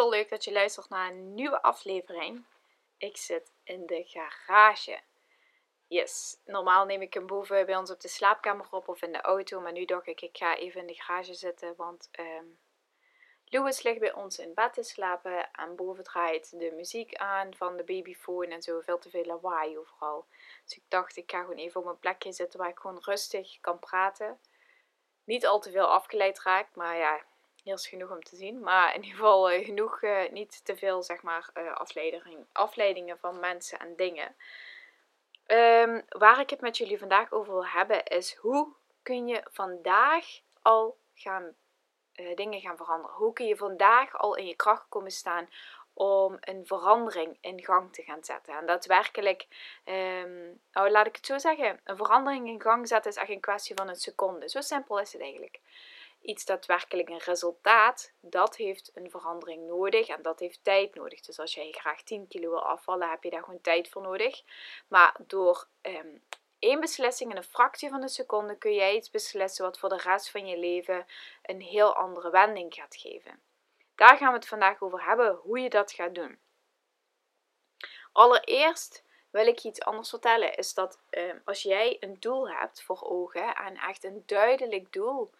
Super leuk dat je luistert naar een nieuwe aflevering. Ik zit in de garage. Yes, normaal neem ik hem boven bij ons op de slaapkamer op of in de auto. Maar nu dacht ik, ik ga even in de garage zitten. Want um, Louis ligt bij ons in bed te slapen. En boven draait de muziek aan van de babyfoon en zo. Veel te veel lawaai overal. Dus ik dacht, ik ga gewoon even op een plekje zitten waar ik gewoon rustig kan praten. Niet al te veel afgeleid raak, maar ja, is genoeg om te zien. Maar in ieder geval uh, genoeg, uh, niet te veel zeg maar, uh, afleiding, afleidingen van mensen en dingen. Um, waar ik het met jullie vandaag over wil hebben is hoe kun je vandaag al gaan, dingen gaan veranderen? Hoe kun je vandaag al in je kracht komen staan om een verandering in gang te gaan zetten. En daadwerkelijk, um, nou, laat ik het zo zeggen, een verandering in gang zetten is echt een kwestie van een seconde. Zo simpel is het eigenlijk iets daadwerkelijk een resultaat, dat heeft een verandering nodig en dat heeft tijd nodig. Dus als jij graag 10 kilo wil afvallen, heb je daar gewoon tijd voor nodig. Maar door um, één beslissing in een fractie van een seconde kun jij iets beslissen wat voor de rest van je leven een heel andere wending gaat geven. Daar gaan we het vandaag over hebben, hoe je dat gaat doen. Allereerst wil ik je iets anders vertellen, is dat um, als jij een doel hebt voor ogen en echt een duidelijk doel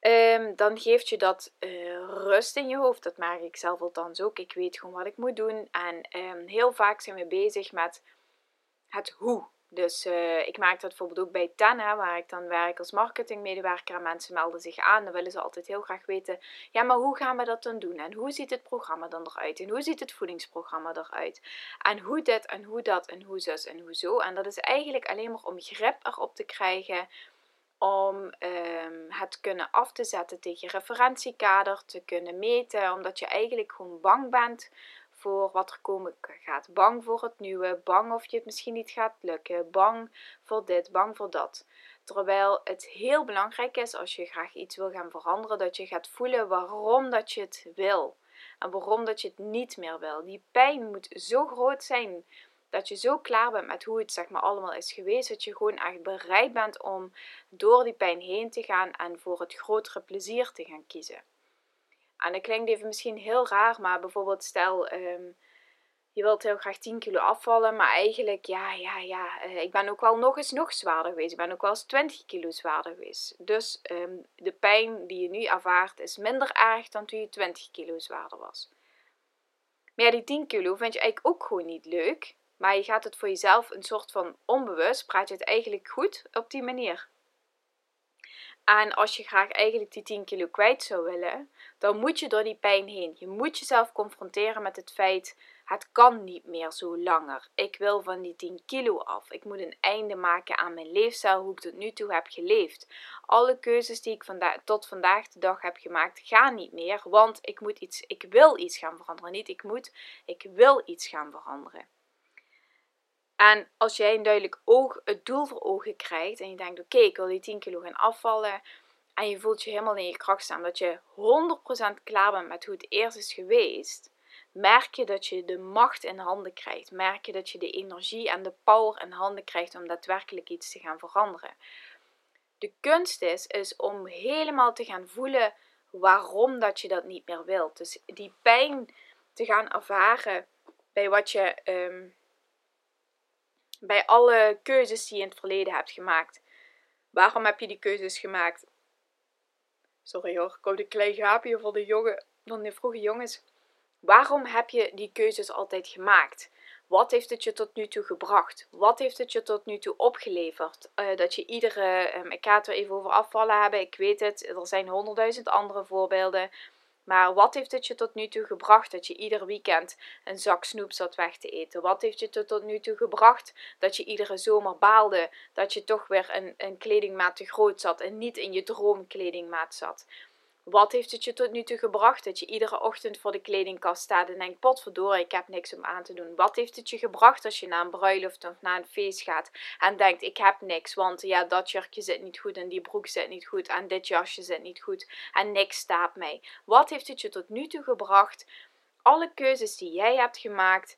Um, dan geeft je dat uh, rust in je hoofd. Dat merk ik zelf althans ook. Ik weet gewoon wat ik moet doen. En um, heel vaak zijn we bezig met het hoe. Dus uh, ik maak dat bijvoorbeeld ook bij Tenna, waar ik dan werk als marketingmedewerker. En mensen melden zich aan. Dan willen ze altijd heel graag weten: ja, maar hoe gaan we dat dan doen? En hoe ziet het programma dan eruit? En hoe ziet het voedingsprogramma eruit? En hoe dit en hoe dat en hoe zus en hoe zo. En dat is eigenlijk alleen maar om grip erop te krijgen om um, het kunnen af te zetten tegen referentiekader, te kunnen meten, omdat je eigenlijk gewoon bang bent voor wat er komen gaat. Bang voor het nieuwe, bang of je het misschien niet gaat lukken, bang voor dit, bang voor dat. Terwijl het heel belangrijk is als je graag iets wil gaan veranderen, dat je gaat voelen waarom dat je het wil. En waarom dat je het niet meer wil. Die pijn moet zo groot zijn dat je zo klaar bent met hoe het zeg maar allemaal is geweest, dat je gewoon echt bereid bent om door die pijn heen te gaan en voor het grotere plezier te gaan kiezen. En dat klinkt even misschien heel raar, maar bijvoorbeeld stel um, je wilt heel graag 10 kilo afvallen, maar eigenlijk, ja, ja, ja, uh, ik ben ook wel nog eens nog zwaarder geweest. Ik ben ook wel eens 20 kilo zwaarder geweest. Dus um, de pijn die je nu ervaart is minder erg dan toen je 20 kilo zwaarder was. Maar die 10 kilo vind je eigenlijk ook gewoon niet leuk. Maar je gaat het voor jezelf een soort van onbewust, praat je het eigenlijk goed op die manier. En als je graag eigenlijk die 10 kilo kwijt zou willen, dan moet je door die pijn heen. Je moet jezelf confronteren met het feit: het kan niet meer zo langer. Ik wil van die 10 kilo af. Ik moet een einde maken aan mijn leefstijl, hoe ik tot nu toe heb geleefd. Alle keuzes die ik tot vandaag de dag heb gemaakt, gaan niet meer, want ik moet iets, ik wil iets gaan veranderen. Niet ik moet, ik wil iets gaan veranderen. En als jij een duidelijk oog, het doel voor ogen krijgt en je denkt: oké, ik wil die 10 kilo gaan afvallen. En je voelt je helemaal in je kracht staan, dat je 100% klaar bent met hoe het eerst is geweest, merk je dat je de macht in handen krijgt. Merk je dat je de energie en de power in handen krijgt om daadwerkelijk iets te gaan veranderen. De kunst is, is om helemaal te gaan voelen waarom dat je dat niet meer wilt. Dus die pijn te gaan ervaren bij wat je. Um, bij alle keuzes die je in het verleden hebt gemaakt. Waarom heb je die keuzes gemaakt? Sorry hoor, ik hoop een klein gaapje van de, jongen, van de vroege jongens. Waarom heb je die keuzes altijd gemaakt? Wat heeft het je tot nu toe gebracht? Wat heeft het je tot nu toe opgeleverd? Uh, dat je iedere. Um, ik ga het er even over afvallen hebben. Ik weet het, er zijn honderdduizend andere voorbeelden. Maar wat heeft het je tot nu toe gebracht dat je ieder weekend een zak snoep zat weg te eten? Wat heeft je tot nu toe gebracht dat je iedere zomer baalde dat je toch weer een, een kledingmaat te groot zat en niet in je droomkledingmaat zat? Wat heeft het je tot nu toe gebracht dat je iedere ochtend voor de kledingkast staat en denkt: potverdorie, ik heb niks om aan te doen? Wat heeft het je gebracht als je naar een bruiloft of naar een feest gaat en denkt: ik heb niks, want ja, dat jurkje zit niet goed en die broek zit niet goed en dit jasje zit niet goed en niks staat mij? Wat heeft het je tot nu toe gebracht? Alle keuzes die jij hebt gemaakt,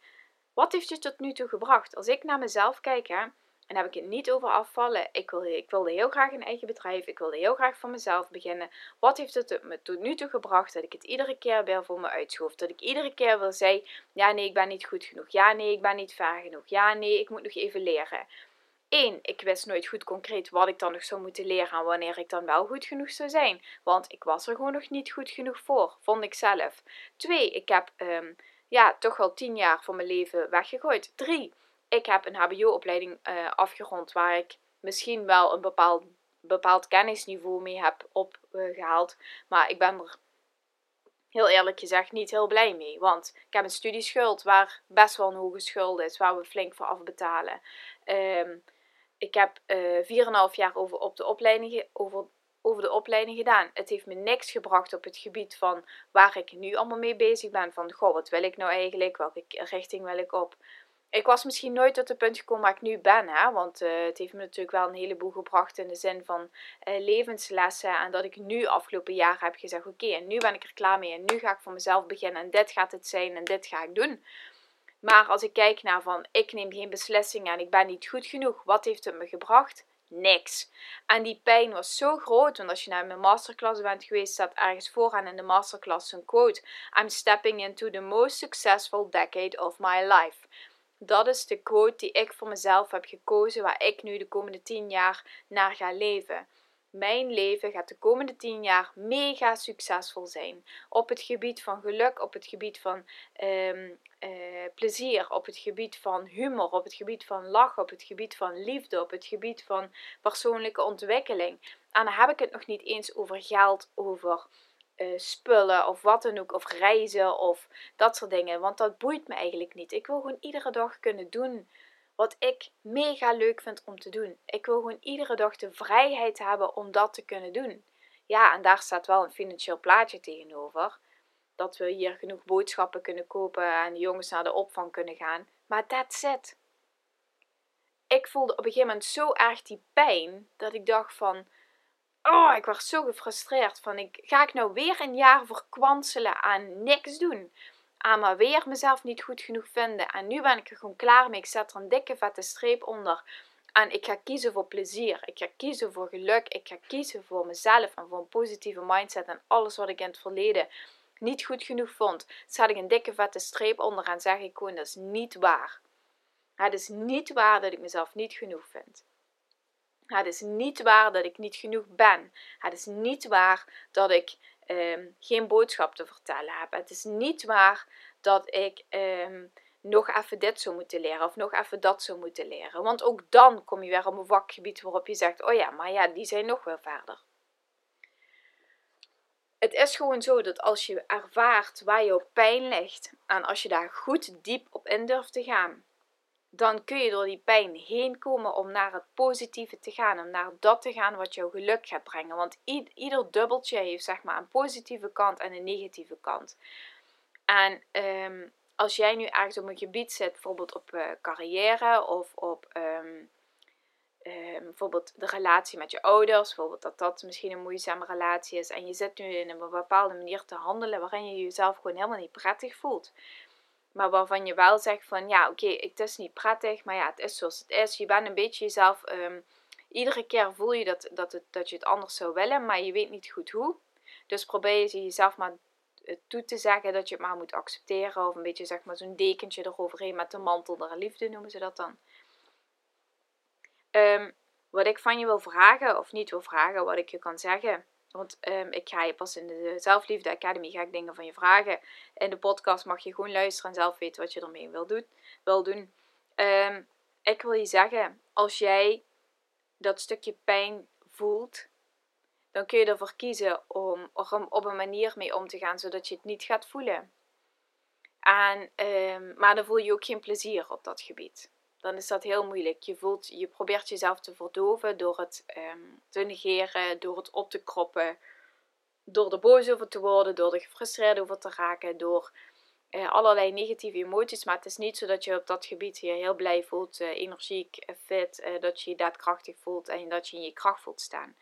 wat heeft je tot nu toe gebracht? Als ik naar mezelf kijk, hè, en heb ik het niet over afvallen. Ik wilde, ik wilde heel graag een eigen bedrijf. Ik wilde heel graag voor mezelf beginnen. Wat heeft het me tot nu toe gebracht dat ik het iedere keer weer voor me uitschoof? Dat ik iedere keer wil zei: ja, nee, ik ben niet goed genoeg. Ja, nee, ik ben niet ver genoeg. Ja, nee, ik moet nog even leren. Eén, ik wist nooit goed concreet wat ik dan nog zou moeten leren en wanneer ik dan wel goed genoeg zou zijn. Want ik was er gewoon nog niet goed genoeg voor, vond ik zelf. Twee, ik heb um, ja, toch wel tien jaar van mijn leven weggegooid. Drie, ik heb een HBO-opleiding eh, afgerond waar ik misschien wel een bepaald, bepaald kennisniveau mee heb opgehaald. maar ik ben er heel eerlijk gezegd niet heel blij mee. Want ik heb een studieschuld waar best wel een hoge schuld is, waar we flink voor afbetalen. Um, ik heb uh, eh, 4,5 jaar over, op de opleiding, over, over de opleiding gedaan. Het heeft me niks gebracht op het gebied van waar ik nu allemaal mee bezig ben. Van, goh, wat wil ik nou eigenlijk? Welke richting wil ik op? Ik was misschien nooit tot het punt gekomen waar ik nu ben. Hè? Want uh, het heeft me natuurlijk wel een heleboel gebracht in de zin van uh, levenslessen. En dat ik nu afgelopen jaar heb gezegd: oké, en nu ben ik er klaar mee. En nu ga ik voor mezelf beginnen. En dit gaat het zijn en dit ga ik doen. Maar als ik kijk naar van ik neem geen beslissingen en ik ben niet goed genoeg, wat heeft het me gebracht? Niks. En die pijn was zo groot, want als je naar mijn masterclass bent geweest, staat ergens vooraan in de masterclass een quote: I'm stepping into the most successful decade of my life. Dat is de quote die ik voor mezelf heb gekozen, waar ik nu de komende 10 jaar naar ga leven. Mijn leven gaat de komende 10 jaar mega succesvol zijn. Op het gebied van geluk, op het gebied van ehm, eh, plezier, op het gebied van humor, op het gebied van lachen, op het gebied van liefde, op het gebied van persoonlijke ontwikkeling. En dan heb ik het nog niet eens over geld, over uh, spullen of wat dan ook, of reizen of dat soort dingen. Want dat boeit me eigenlijk niet. Ik wil gewoon iedere dag kunnen doen wat ik mega leuk vind om te doen. Ik wil gewoon iedere dag de vrijheid hebben om dat te kunnen doen. Ja, en daar staat wel een financieel plaatje tegenover. Dat we hier genoeg boodschappen kunnen kopen en de jongens naar de opvang kunnen gaan. Maar that's it. Ik voelde op een gegeven moment zo erg die pijn dat ik dacht van oh, ik was zo gefrustreerd van, ik, ga ik nou weer een jaar verkwanselen aan niks doen? Aan maar weer mezelf niet goed genoeg vinden. En nu ben ik er gewoon klaar mee. Ik zet er een dikke vette streep onder. En ik ga kiezen voor plezier. Ik ga kiezen voor geluk. Ik ga kiezen voor mezelf en voor een positieve mindset. En alles wat ik in het verleden niet goed genoeg vond, zet ik een dikke vette streep onder en zeg ik gewoon: dat is niet waar. Het is niet waar dat ik mezelf niet genoeg vind. Het is niet waar dat ik niet genoeg ben. Het is niet waar dat ik ehm, geen boodschap te vertellen heb. Het is niet waar dat ik ehm, nog even dit zou moeten leren of nog even dat zou moeten leren. Want ook dan kom je weer op een vakgebied waarop je zegt: oh ja, maar ja, die zijn nog wel verder. Het is gewoon zo dat als je ervaart waar jouw pijn ligt en als je daar goed diep op in durft te gaan, dan kun je door die pijn heen komen om naar het positieve te gaan. Om naar dat te gaan wat jou geluk gaat brengen. Want ieder dubbeltje heeft zeg maar een positieve kant en een negatieve kant. En ehm, als jij nu ergens op een gebied zit, bijvoorbeeld op uh, carrière of op um, bijvoorbeeld de relatie met je ouders, bijvoorbeeld dat dat misschien een moeizame relatie is. En je zit nu in een bepaalde manier te handelen waarin je jezelf gewoon helemaal niet prettig voelt maar waarvan je wel zegt van ja, oké, het is niet prettig, maar ja, het is zoals het is. Je bent een beetje jezelf. Ehm, iedere keer voel je dat, dat, het, dat je het anders zou willen, maar je weet niet goed hoe. Dus probeer je jezelf maar toe te zeggen dat je het maar moet accepteren. Of een beetje zeg maar zo'n dekentje eroverheen met de mantel der liefde noemen ze dat dan. Ehm, wat ik van je wil vragen, of niet wil vragen, wat ik je kan zeggen. Want um, ik ga je pas in de Zelfliefde Academy ga ik dingen van je vragen. In de podcast mag je gewoon luisteren en zelf weten wat je ermee wil doen. Wil doen. Um, ik wil je zeggen, als jij dat stukje pijn voelt, dan kun je ervoor kiezen om er op een manier mee om te gaan zodat je het niet gaat voelen. En, um, maar dan voel je ook geen plezier op dat gebied dan is dat heel moeilijk. Je, voelt, je probeert jezelf te verdoven door het um, te negeren, door het op te kroppen. door er boos over te worden, door er gefrustreerd over te raken, door uh, allerlei negatieve emoties. Maar het is niet zo dat je op dat gebied je heel blij voelt, uh, energiek, fit, dat je je daadkrachtig voelt en dat je in je kracht voelt staan.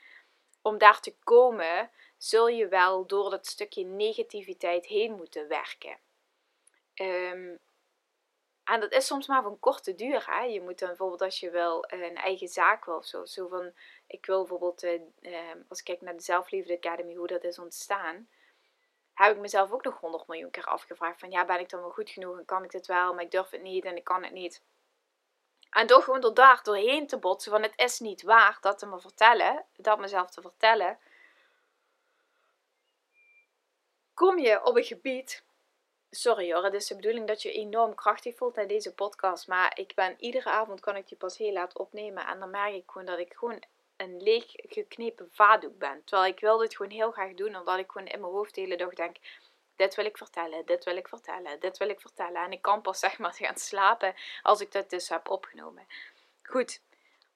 Om daar te komen, zul je wel door dat stukje negativiteit heen moeten werken. Um, en dat is soms maar van korte duur. Hè? Je moet dan bijvoorbeeld als je wel een eigen zaak wil of zo. Zo van, ik wil bijvoorbeeld, uh, als ik kijk naar de Zelfliefde Academy, hoe dat is ontstaan. Heb ik mezelf ook nog honderd miljoen keer afgevraagd. Van ja, ben ik dan wel goed genoeg en kan ik dit wel, maar ik durf het niet en ik kan het niet. En toch gewoon door daar doorheen te botsen van het is niet waar dat te me vertellen, dat mezelf te vertellen. Kom je op een gebied Sorry hoor, het is de bedoeling dat je enorm krachtig voelt bij deze podcast. Maar ik ben iedere avond kan ik die pas heel laat opnemen. En dan merk ik gewoon dat ik gewoon een leeg geknepen vaatdoek ben. Terwijl ik wil dit gewoon heel graag doen. Omdat ik gewoon in mijn hoofd de hele dag denk. Dit wil ik vertellen, dit wil ik vertellen, dit wil ik vertellen. En ik kan pas zeg maar gaan slapen als ik dat dus heb opgenomen. Goed,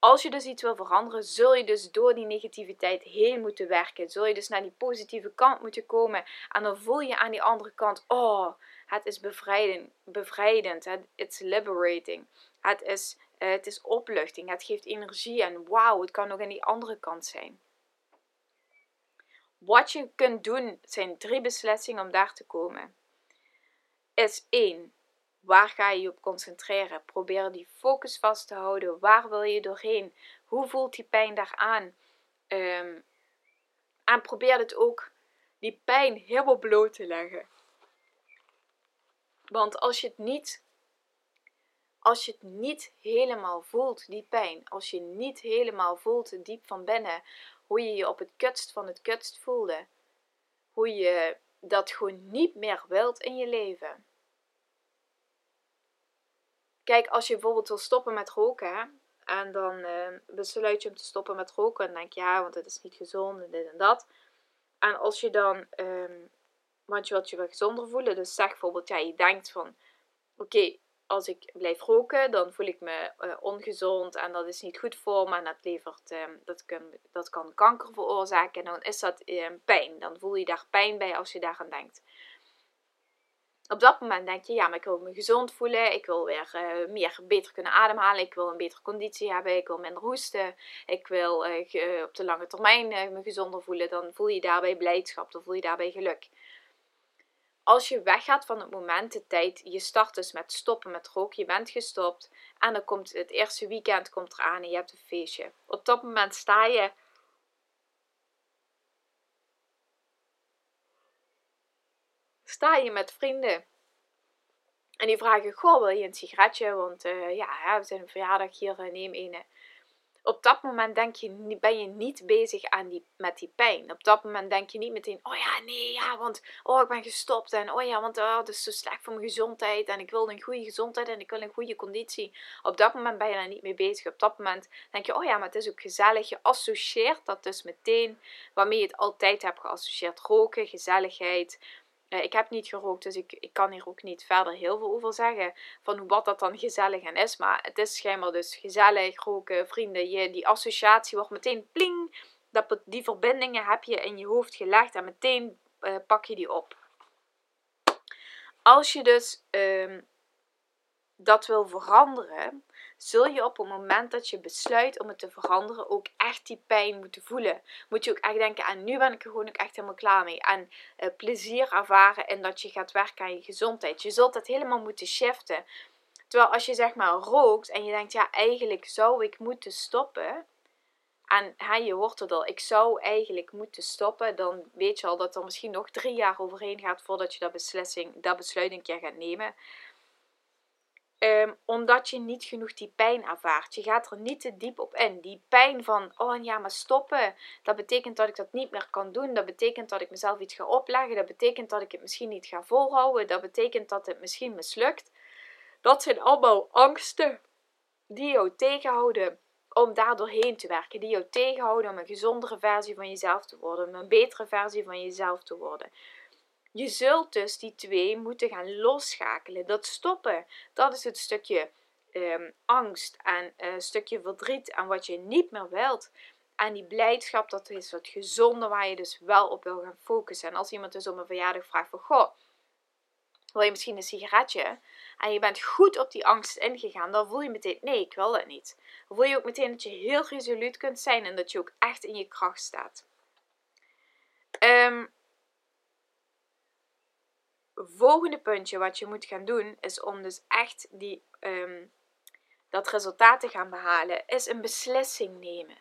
als je dus iets wil veranderen, zul je dus door die negativiteit heen moeten werken. Zul je dus naar die positieve kant moeten komen. En dan voel je aan die andere kant, oh, het is bevrijdend. bevrijdend it's liberating. Het is, uh, het is opluchting. Het geeft energie. En wauw, het kan ook aan die andere kant zijn. Wat je kunt doen, zijn drie beslissingen om daar te komen. Is één, Waar ga je je op concentreren? Probeer die focus vast te houden. Waar wil je doorheen? Hoe voelt die pijn daar aan? Ehm, en probeer het ook, die pijn helemaal bloot te leggen. Want als je het niet, als je het niet helemaal voelt, die pijn, als je niet helemaal voelt diep van binnen, hoe je je op het kutst van het kutst voelde, hoe je dat gewoon niet meer wilt in je leven, Kijk, als je bijvoorbeeld wil stoppen met roken, en dan uh, besluit je om te stoppen met roken, en denk je ja, want het is niet gezond en dit en dat. En als je dan, um, want je wilt je wel gezonder voelen, dus zeg bijvoorbeeld, ja, je denkt van, oké, als ik blijf roken, dan voel ik me uh, ongezond en dat is niet goed voor me en dat levert, um, dat, kan, dat kan kanker veroorzaken en dan is dat um, pijn. Dan voel je daar pijn bij als je daaraan denkt op dat moment denk je, ja, maar ik wil me gezond voelen. Ik wil weer uh, meer, beter kunnen ademhalen. Ik wil een betere conditie hebben. Ik wil minder hoesten. Ik wil uh, op de lange termijn uh, me gezonder voelen. Dan voel je daarbij blijdschap. Dan voel je daarbij geluk. Als je weggaat van het moment, de tijd, je start dus met stoppen met roken. Je bent gestopt. En dan komt het eerste weekend komt eraan en je hebt een feestje. Op dat moment sta je sta je met vrienden. En die vragen, goh, wil je een sigaretje? Want uh, ja, we zijn een verjaardag hier, uh, neem een. Op dat moment denk je, ben je niet bezig aan die, met die pijn. Op dat moment denk je niet meteen, oh ja, nee, ja, want oh, ik ben gestopt. En oh ja, want oh, het is zo slecht voor mijn gezondheid. En ik wil een goede gezondheid en ik wil een goede conditie. Op dat moment ben je daar niet mee bezig. Op dat moment denk je, oh ja, maar het is ook gezellig. Je associeert dat dus meteen waarmee je het altijd hebt geassocieerd. Roken, gezelligheid, ik heb niet gerookt, dus ik, ik kan hier ook niet verder heel veel over zeggen. Van wat dat dan gezellig en is. Maar het is schijnbaar dus gezellig, roken, vrienden. Je, die associatie wordt meteen pling. Dat, die verbindingen heb je in je hoofd gelegd en meteen uh, pak je die op. Als je dus uh, dat wil veranderen, zul je op het moment dat je besluit om het te veranderen ook echt die pijn moeten voelen. Moet je ook echt denken, en nu ben ik er gewoon ook echt helemaal klaar mee. En uh, plezier ervaren in dat je gaat werken aan je gezondheid. Je zult dat helemaal moeten shiften. Terwijl als je zeg maar rookt en je denkt, ja eigenlijk zou ik moeten stoppen. En je hoort het al, ik zou eigenlijk moeten stoppen. Dan weet je al dat er misschien nog drie jaar overheen gaat voordat je dat, beslissing, dat besluit een keer gaat nemen. Ehm, omdat je niet genoeg die pijn ervaart. Je gaat er niet te diep op in. Die pijn van, oh ja, maar stoppen. Dat betekent dat ik dat niet meer kan doen. Dat betekent dat ik mezelf iets ga opleggen. Dat betekent dat ik het misschien niet ga volhouden. Dat betekent dat het misschien mislukt. Dat zijn allemaal angsten die jou tegenhouden om daar doorheen te werken. Die jou tegenhouden om een gezondere versie van jezelf te worden. Om een betere versie van jezelf te worden. Je zult dus die twee moeten gaan losschakelen. Dat stoppen, dat is het stukje ehm, angst en een stukje verdriet en wat je niet meer wilt. En die blijdschap, dat is het gezonde waar je dus wel op wil gaan focussen. En als iemand dus op een verjaardag vraagt van, goh, wil je misschien een sigaretje? En je bent goed op die angst ingegaan, dan voel je meteen, nee, ik wil dat niet. Dan voel je ook meteen dat je heel resoluut kunt zijn en dat je ook echt in je kracht staat. Um, volgende puntje wat je moet gaan doen, is om dus echt die, um, dat resultaat te gaan behalen, is een beslissing nemen.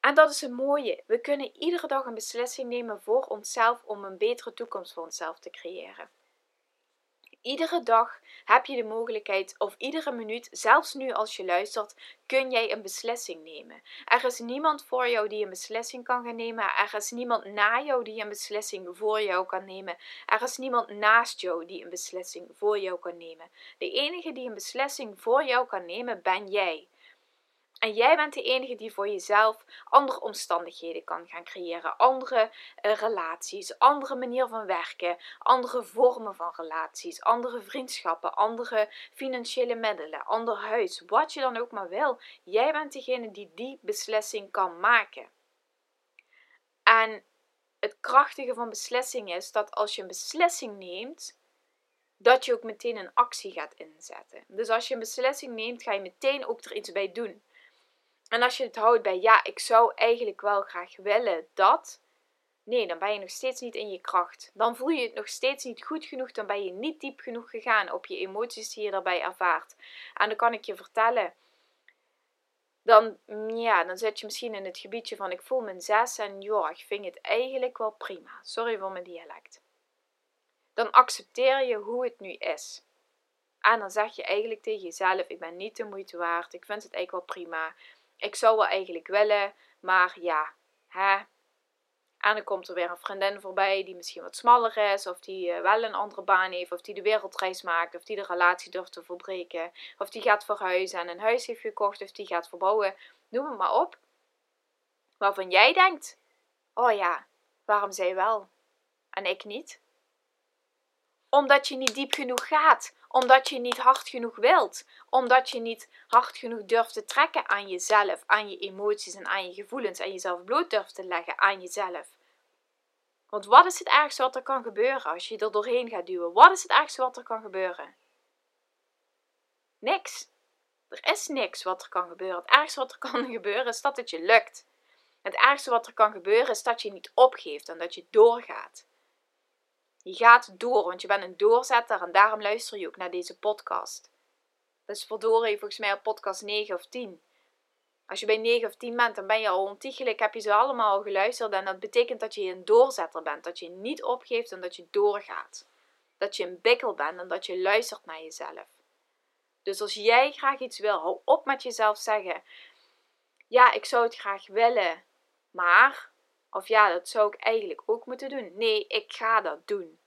En dat is een mooie. We kunnen iedere dag een beslissing nemen voor onszelf om een betere toekomst voor onszelf te creëren. Iedere dag heb je de mogelijkheid, of iedere minuut, zelfs nu als je luistert, kun jij een beslissing nemen. Er is niemand voor jou die een beslissing kan gaan nemen. Er is niemand na jou die een beslissing voor jou kan nemen. Er is niemand naast jou die een beslissing voor jou kan nemen. De enige die een beslissing voor jou kan nemen, ben jij. En jij bent de enige die voor jezelf andere omstandigheden kan gaan creëren. Andere uh, relaties, andere manier van werken, andere vormen van relaties, andere vriendschappen, andere financiële middelen, ander huis, wat je dan ook maar wil. Jij bent degene die die beslissing kan maken. En het krachtige van beslissing is dat als je een beslissing neemt, dat je ook meteen een actie gaat inzetten. Dus als je een beslissing neemt, ga je meteen ook er iets bij doen. En als je het houdt bij ja, ik zou eigenlijk wel graag willen dat. Nee, dan ben je nog steeds niet in je kracht. Dan voel je het nog steeds niet goed genoeg. Dan ben je niet diep genoeg gegaan op je emoties die je daarbij ervaart. En dan kan ik je vertellen. Dan, ja, dan zit je misschien in het gebiedje van ik voel mijn zes en joh, ik vind het eigenlijk wel prima. Sorry voor mijn dialect. Dan accepteer je hoe het nu is. En dan zeg je eigenlijk tegen jezelf: ik ben niet de moeite waard. Ik vind het eigenlijk wel prima ik zou wel eigenlijk willen, maar ja, hè. En dan komt er weer een vriendin voorbij die misschien wat smaller is, of die eh, wel een andere baan heeft, of die de wereldreis maakt, of die de relatie durft te verbreken, of die gaat verhuizen en een huis heeft gekocht, of die gaat verbouwen. Noem het maar op. Waarvan jij denkt: oh ja, waarom zij wel en ik niet? Omdat je niet diep genoeg gaat omdat je niet hard genoeg wilt. Omdat je niet hard genoeg durft te trekken aan jezelf, aan je emoties en aan je gevoelens. En jezelf bloot durft te leggen aan jezelf. Want wat is het ergste wat er kan gebeuren als je er doorheen gaat duwen? Wat is het ergste wat er kan gebeuren? Niks. Er is niks wat er kan gebeuren. Het ergste wat er kan gebeuren is dat het je lukt. Het ergste wat er kan gebeuren is dat je niet opgeeft en dat je doorgaat. Je gaat door, want je bent een doorzetter en daarom luister je ook naar deze podcast. Dat is verdorie volgens mij op podcast 9 of 10. Als je bij 9 of 10 bent, dan ben je al ontiegelijk, heb je ze allemaal al geluisterd. En dat betekent dat je een doorzetter bent. Dat je niet opgeeft en dat je doorgaat. Dat je een bikkel bent en dat je luistert naar jezelf. Dus als jij graag iets wil, hou op met jezelf zeggen. Ja, ik zou het graag willen, maar of ja, dat zou ik eigenlijk ook moeten doen. Nee, ik ga dat doen.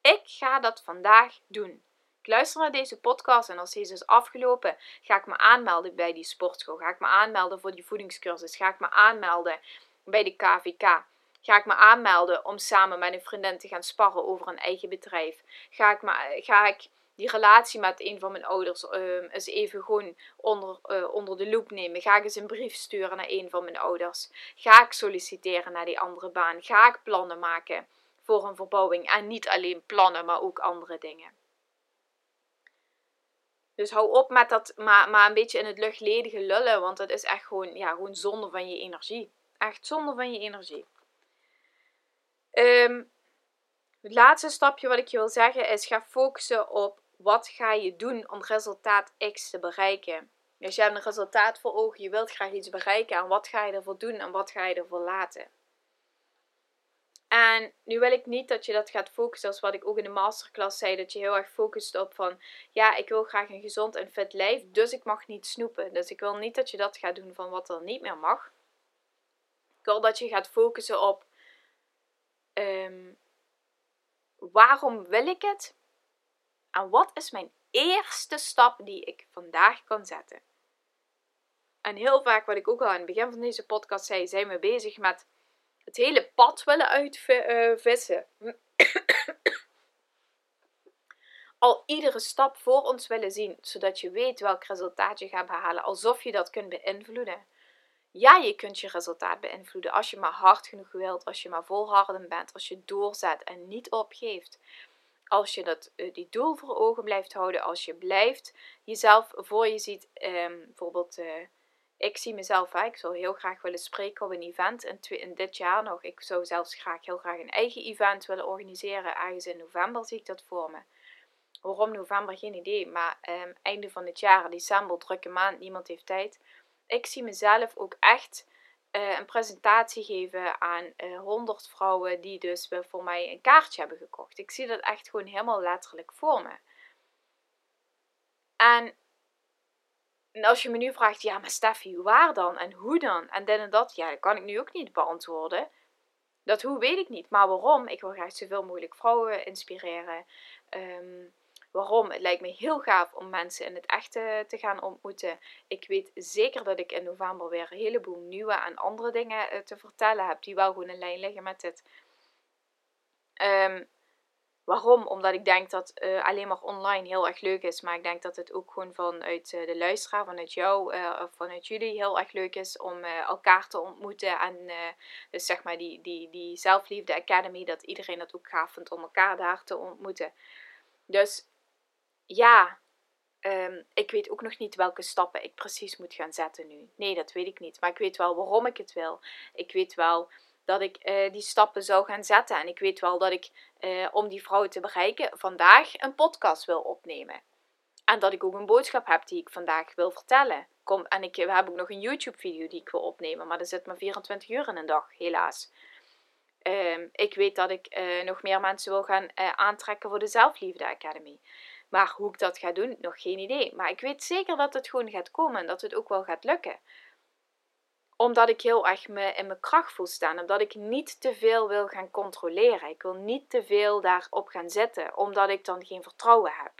Ik ga dat vandaag doen. Ik luister naar deze podcast en als deze is afgelopen, ga ik me aanmelden bij die sportschool. Ga ik me aanmelden voor die voedingscursus. Ga ik me aanmelden bij de KVK. Ga ik me aanmelden om samen met een vriendin te gaan sparren over een eigen bedrijf. Ga ik, me, ga ik die relatie met een van mijn ouders uh, eens even gewoon onder, uh, onder de loep nemen. Ga ik eens een brief sturen naar een van mijn ouders? Ga ik solliciteren naar die andere baan? Ga ik plannen maken voor een verbouwing? En niet alleen plannen, maar ook andere dingen. Dus hou op met dat maar, maar een beetje in het luchtledige lullen, want het is echt gewoon, ja, gewoon zonde van je energie. Echt zonde van je energie. Um, het laatste stapje wat ik je wil zeggen is: ga focussen op wat ga je doen om resultaat X te bereiken? Dus je hebt een resultaat voor ogen, je wilt graag iets bereiken. En wat ga je ervoor doen en wat ga je ervoor laten? En nu wil ik niet dat je dat gaat focussen, als wat ik ook in de masterclass zei, dat je heel erg focust op van, ja, ik wil graag een gezond en fit lijf, dus ik mag niet snoepen. Dus ik wil niet dat je dat gaat doen van wat er niet meer mag. Ik wil dat je gaat focussen op, um, waarom wil ik het? En wat is mijn eerste stap die ik vandaag kan zetten? En heel vaak, wat ik ook al aan het begin van deze podcast zei, zijn we bezig met het hele pad willen uitvissen. al iedere stap voor ons willen zien, zodat je weet welk resultaat je gaat behalen, alsof je dat kunt beïnvloeden. Ja, je kunt je resultaat beïnvloeden als je maar hard genoeg wilt, als je maar volhardend bent, als je doorzet en niet opgeeft. Als je dat, eh, die doel voor ogen blijft houden, als je blijft jezelf voor je ziet, um, bijvoorbeeld, uh, ik zie mezelf, hè, ik zou heel graag willen spreken op een event in, in, dit jaar nog. Ik zou zelfs graag heel graag een eigen event willen organiseren. Ergens in november zie ik dat voor me. Waarom november? Geen idee. Maar um, einde van het jaar, december, drukke maand, niemand heeft tijd. Ik zie mezelf ook echt uh, een presentatie geven aan eh, 100 vrouwen die dus voor mij een kaartje hebben gekocht. Ik zie dat echt gewoon helemaal letterlijk voor me. En als je me nu vraagt, ja, maar Steffi, waar dan en hoe dan en dit en dat, ja, dat kan ik nu ook niet beantwoorden. Dat hoe weet ik niet, maar waarom? Ik wil graag zoveel mogelijk vrouwen inspireren. Um, Waarom? Het lijkt me heel gaaf om mensen in het echte te gaan ontmoeten. Ik weet zeker dat ik in november weer een heleboel nieuwe en andere dingen eh, te vertellen heb, die wel gewoon in lijn liggen met dit. Um, waarom? Omdat ik denk dat uh, alleen maar online heel erg leuk is. Maar ik denk dat het ook gewoon vanuit uh, de luisteraar, vanuit jou of vanuit jullie heel erg leuk is om elkaar te ontmoeten. En dus zeg maar die, die, die Zelfliefde Academy, dat iedereen het ook gaaf vindt om elkaar daar te ontmoeten. Dus ja, ehm, ik weet ook nog niet welke stappen ik precies moet gaan zetten nu. Nee, dat weet ik niet. Maar ik weet wel waarom ik het wil. Ik weet wel dat ik uh, die stappen zou gaan zetten. En ik weet wel dat ik, uh, om die vrouw te bereiken, vandaag een podcast wil opnemen. En dat ik ook een boodschap heb die ik vandaag wil vertellen. Kom, en ik heb ook nog een YouTube-video die ik wil opnemen. Maar er zit maar 24 uur in een dag, helaas. Um, ik weet dat ik uh, nog meer mensen wil gaan aantrekken voor de Zelfliefde Academy. Maar hoe ik dat ga doen, nog geen idee. Maar ik weet zeker dat het gewoon gaat komen en dat het ook wel gaat lukken. Omdat ik heel erg me in mijn kracht voel staan. Omdat ik niet te veel wil gaan controleren. Ik wil niet te veel daarop gaan zitten, omdat ik dan geen vertrouwen heb.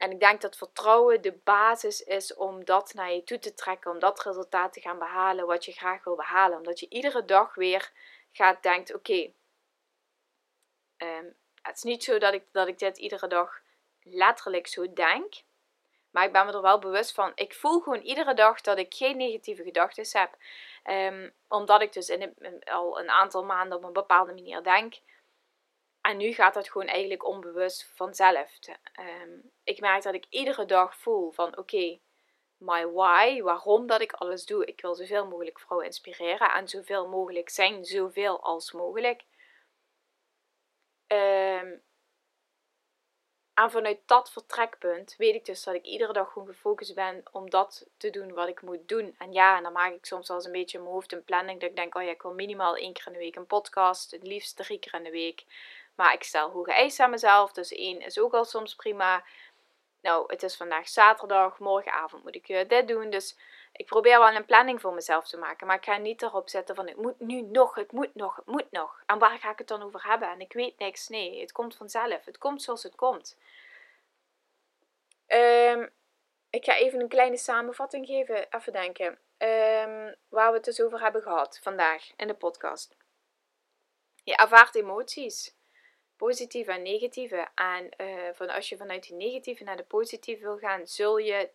En ik denk dat vertrouwen de basis is om dat naar je toe te trekken, om dat resultaat te gaan behalen wat je graag wil behalen. Omdat je iedere dag weer gaat denken: oké, ehm, het is niet zo dat ik, dat ik dit iedere dag letterlijk zo denk. Maar ik ben me er wel bewust van. Ik voel gewoon iedere dag dat ik geen negatieve gedachten heb. Um, omdat ik dus in, al een aantal maanden op een bepaalde manier denk. En nu gaat dat gewoon eigenlijk onbewust vanzelf. Um, ik merk dat ik iedere dag voel van oké, my why, waarom dat ik alles doe. Ik wil zoveel mogelijk vrouwen inspireren en zoveel mogelijk zijn, zoveel als mogelijk. Um, en vanuit dat vertrekpunt weet ik dus dat ik iedere dag gewoon gefocust ben om dat te doen wat ik moet doen. En ja, en dan maak ik soms wel eens een beetje in mijn hoofd een planning. Dat ik denk, oh ja, ik wil minimaal één keer in de week een podcast. Het liefst drie keer in de week. Maar ik stel hoge eisen aan mezelf. Dus één is ook al soms prima. Nou, het is vandaag zaterdag. Morgenavond moet ik uh, dit doen. Dus ik probeer wel een planning voor mezelf te maken, maar ik ga niet erop zetten van het moet nu nog, het moet nog, het moet nog. En waar ga ik het dan over hebben? En ik weet niks. Nee, het komt vanzelf. Het komt zoals het komt. Um, ik ga even een kleine samenvatting geven. Even denken. Um, waar we het dus over hebben gehad vandaag in de podcast. Je ervaart emoties. Positieve en negatieve. En uh, van als je vanuit die negatieve naar de positieve wil gaan, zul je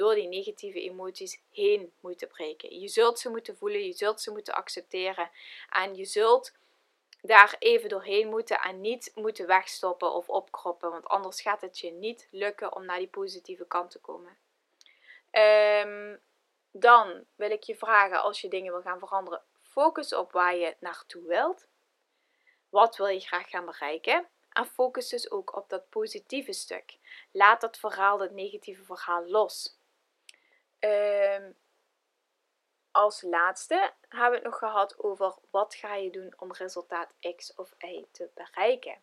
door die negatieve emoties heen moeten breken. Je zult ze moeten voelen, je zult ze moeten accepteren en je zult daar even doorheen moeten en niet moeten wegstoppen of opkroppen, want anders gaat het je niet lukken om naar die positieve kant te komen. Ehm, dan wil ik je vragen, als je dingen wil gaan veranderen, focus op waar je naartoe wilt. Wat wil je graag gaan bereiken? En focus dus ook op dat positieve stuk. Laat dat verhaal, dat negatieve verhaal los. Um, als laatste hebben we het nog gehad over wat ga je doen om resultaat X of Y te bereiken.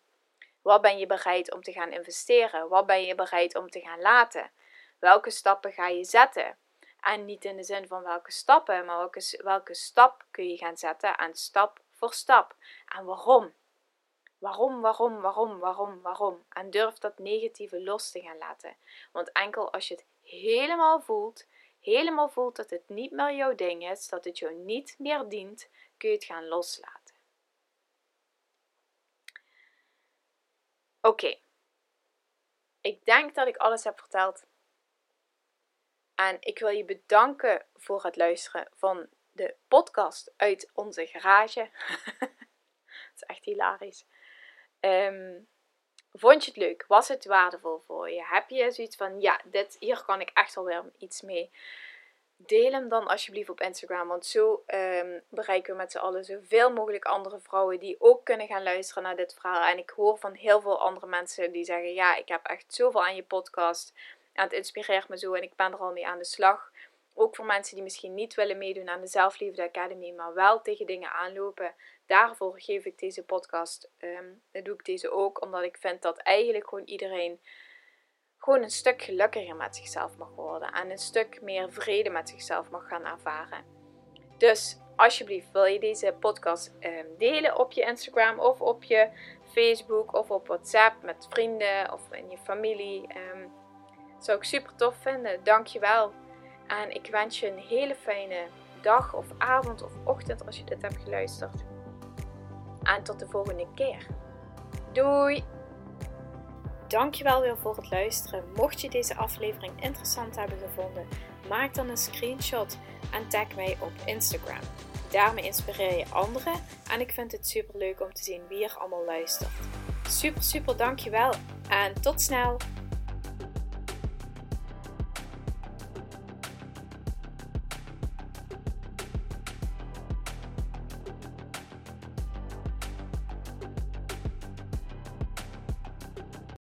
Wat ben je bereid om te gaan investeren? Wat ben je bereid om te gaan laten? Welke stappen ga je zetten? En niet in de zin van welke stappen, maar welke, welke stap kun je gaan zetten en stap voor stap. En waarom? Waarom, waarom, waarom, waarom, waarom? En durf dat negatieve los te gaan laten. Want enkel als je het helemaal voelt, helemaal voelt dat het niet meer jouw ding is, dat het jou niet meer dient, kun je het gaan loslaten. Oké. Ik denk dat ik alles heb verteld. En ik wil je bedanken voor het luisteren van de podcast uit onze garage. Het is echt hilarisch. Ehm, vond je het leuk? Was het waardevol voor je? Heb je zoiets van, ja, dit, hier kan ik echt wel weer iets mee? Deel hem dan alsjeblieft op Instagram. Want zo um, bereiken we met z'n allen zoveel mogelijk andere vrouwen die ook kunnen gaan luisteren naar dit verhaal. En ik hoor van heel veel andere mensen die zeggen: Ja, ik heb echt zoveel aan je podcast. En het inspireert me zo en ik ben er al mee aan de slag. Ook voor mensen die misschien niet willen meedoen aan de Zelfliefde Academy, maar wel tegen dingen aanlopen. Daarvoor geef ik deze podcast. Um, doe ik deze ook, omdat ik vind dat eigenlijk gewoon iedereen gewoon een stuk gelukkiger met zichzelf mag worden. En een stuk meer vrede met zichzelf mag gaan ervaren. Dus alsjeblieft, wil je deze podcast um, delen op je Instagram of op je Facebook of op WhatsApp met vrienden of in je familie. Um, zou ik super tof vinden. Dankjewel. En ik wens je een hele fijne dag of avond of ochtend als je dit hebt geluisterd. En tot de volgende keer. Doei! Dankjewel weer voor het luisteren. Mocht je deze aflevering interessant hebben gevonden, maak dan een screenshot en tag mij op Instagram. Daarmee inspireer je anderen en ik vind het super leuk om te zien wie er allemaal luistert. Super, super dankjewel en tot snel!